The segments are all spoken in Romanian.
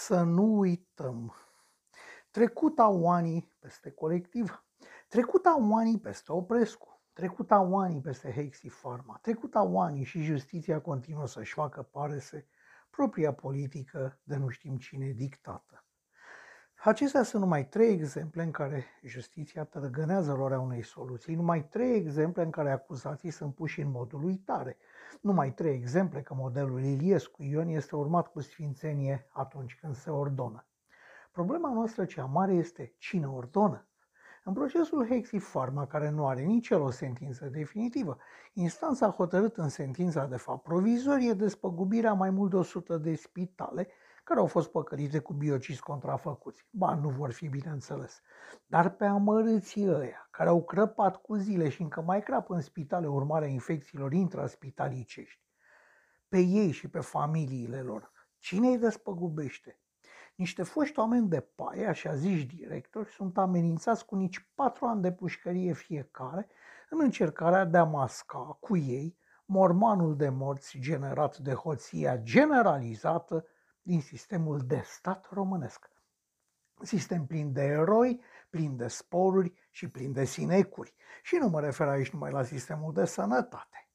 Să nu uităm. Trecut au anii peste colectiv, trecut au anii peste Oprescu, trecut au anii peste Hexi Pharma, trecut au anii și justiția continuă să-și facă parese propria politică de nu știm cine dictată. Acestea sunt numai trei exemple în care justiția tărgănează lorea unei soluții, numai trei exemple în care acuzații sunt puși în modul uitare, numai trei exemple că modelul Iliescu Ion este urmat cu sfințenie atunci când se ordonă. Problema noastră cea mare este cine ordonă. În procesul Hexi Pharma, care nu are nici el o sentință definitivă, instanța a hotărât în sentința de fapt provizorie despăgubirea mai mult de 100 de spitale care au fost păcălite cu biocis contrafăcuți. Ba, nu vor fi, bineînțeles. Dar pe amărâții ăia, care au crăpat cu zile și încă mai crapă în spitale urmarea infecțiilor intraspitalicești, pe ei și pe familiile lor, cine îi despăgubește? Niște foști oameni de paie, așa zici directori, sunt amenințați cu nici patru ani de pușcărie fiecare în încercarea de a masca cu ei mormanul de morți generat de hoția generalizată din sistemul de stat românesc. Sistem plin de eroi, plin de sporuri și plin de sinecuri. Și nu mă refer aici numai la sistemul de sănătate.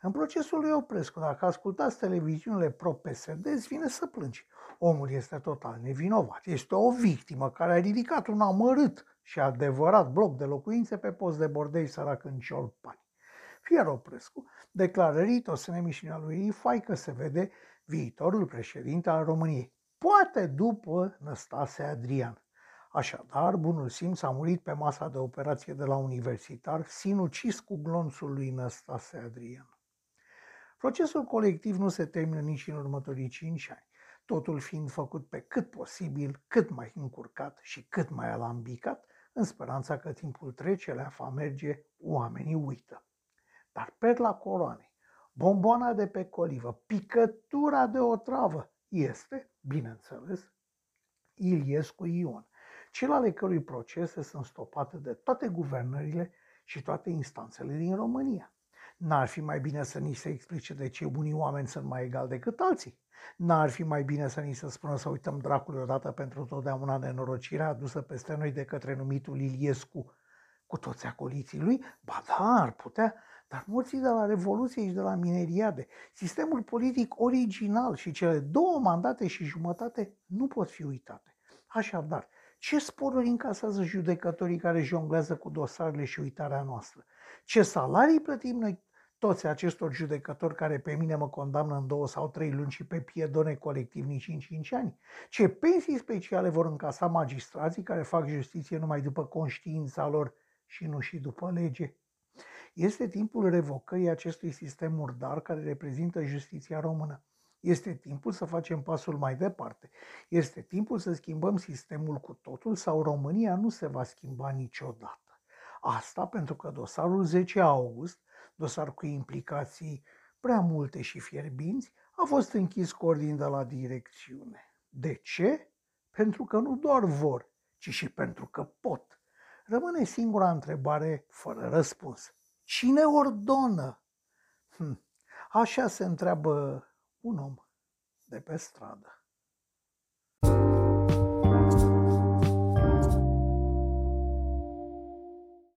În procesul lui Oprescu, dacă ascultați televiziunile pro-PSD, îți vine să plângi. Omul este total nevinovat. Este o victimă care a ridicat un amărât și adevărat bloc de locuințe pe post de bordei sărac în Ciolpani. Fier Oprescu declară ritos în emisiunea lui Ifai că se vede viitorul președinte al României, poate după Năstase Adrian. Așadar, bunul simț a murit pe masa de operație de la universitar, sinucis cu glonțul lui Năstase Adrian. Procesul colectiv nu se termină nici în următorii cinci ani, totul fiind făcut pe cât posibil, cât mai încurcat și cât mai alambicat, în speranța că timpul trece, la merge, oamenii uită. Dar perla coroanei, bomboana de pe colivă, picătura de o travă este, bineînțeles, Iliescu Ion, cel ale cărui procese sunt stopate de toate guvernările și toate instanțele din România. N-ar fi mai bine să ni se explice de ce unii oameni sunt mai egali decât alții? N-ar fi mai bine să ni se spună să uităm dracului odată pentru totdeauna nenorocirea adusă peste noi de către numitul Iliescu cu toți acoliții lui? Ba da, ar putea, dar morții de la Revoluție și de la Mineriade, sistemul politic original și cele două mandate și jumătate nu pot fi uitate. Așadar, ce sporuri încasează judecătorii care jonglează cu dosarele și uitarea noastră? Ce salarii plătim noi toți acestor judecători care pe mine mă condamnă în două sau trei luni și pe piedone colectiv nici în cinci ani? Ce pensii speciale vor încasa magistrații care fac justiție numai după conștiința lor și nu și după lege? Este timpul revocării acestui sistem murdar care reprezintă justiția română. Este timpul să facem pasul mai departe. Este timpul să schimbăm sistemul cu totul sau România nu se va schimba niciodată. Asta pentru că dosarul 10 august, dosar cu implicații prea multe și fierbinți, a fost închis cu ordin de la direcțiune. De ce? Pentru că nu doar vor, ci și pentru că pot. Rămâne singura întrebare fără răspuns. Cine ordonă? Hm. Așa se întreabă un om de pe stradă.